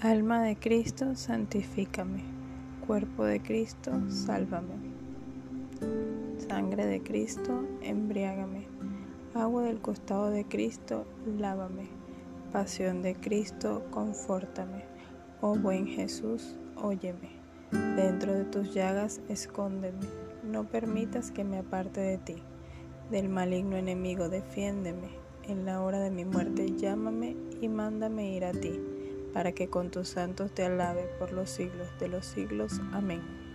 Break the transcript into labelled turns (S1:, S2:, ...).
S1: Alma de Cristo, santifícame. Cuerpo de Cristo, sálvame. Sangre de Cristo, embriágame. Agua del costado de Cristo, lávame. Pasión de Cristo, confórtame. Oh buen Jesús, óyeme. Dentro de tus llagas, escóndeme. No permitas que me aparte de ti. Del maligno enemigo, defiéndeme. En la hora de mi muerte, llámame y mándame ir a ti para que con tus santos te alabe por los siglos de los siglos. Amén.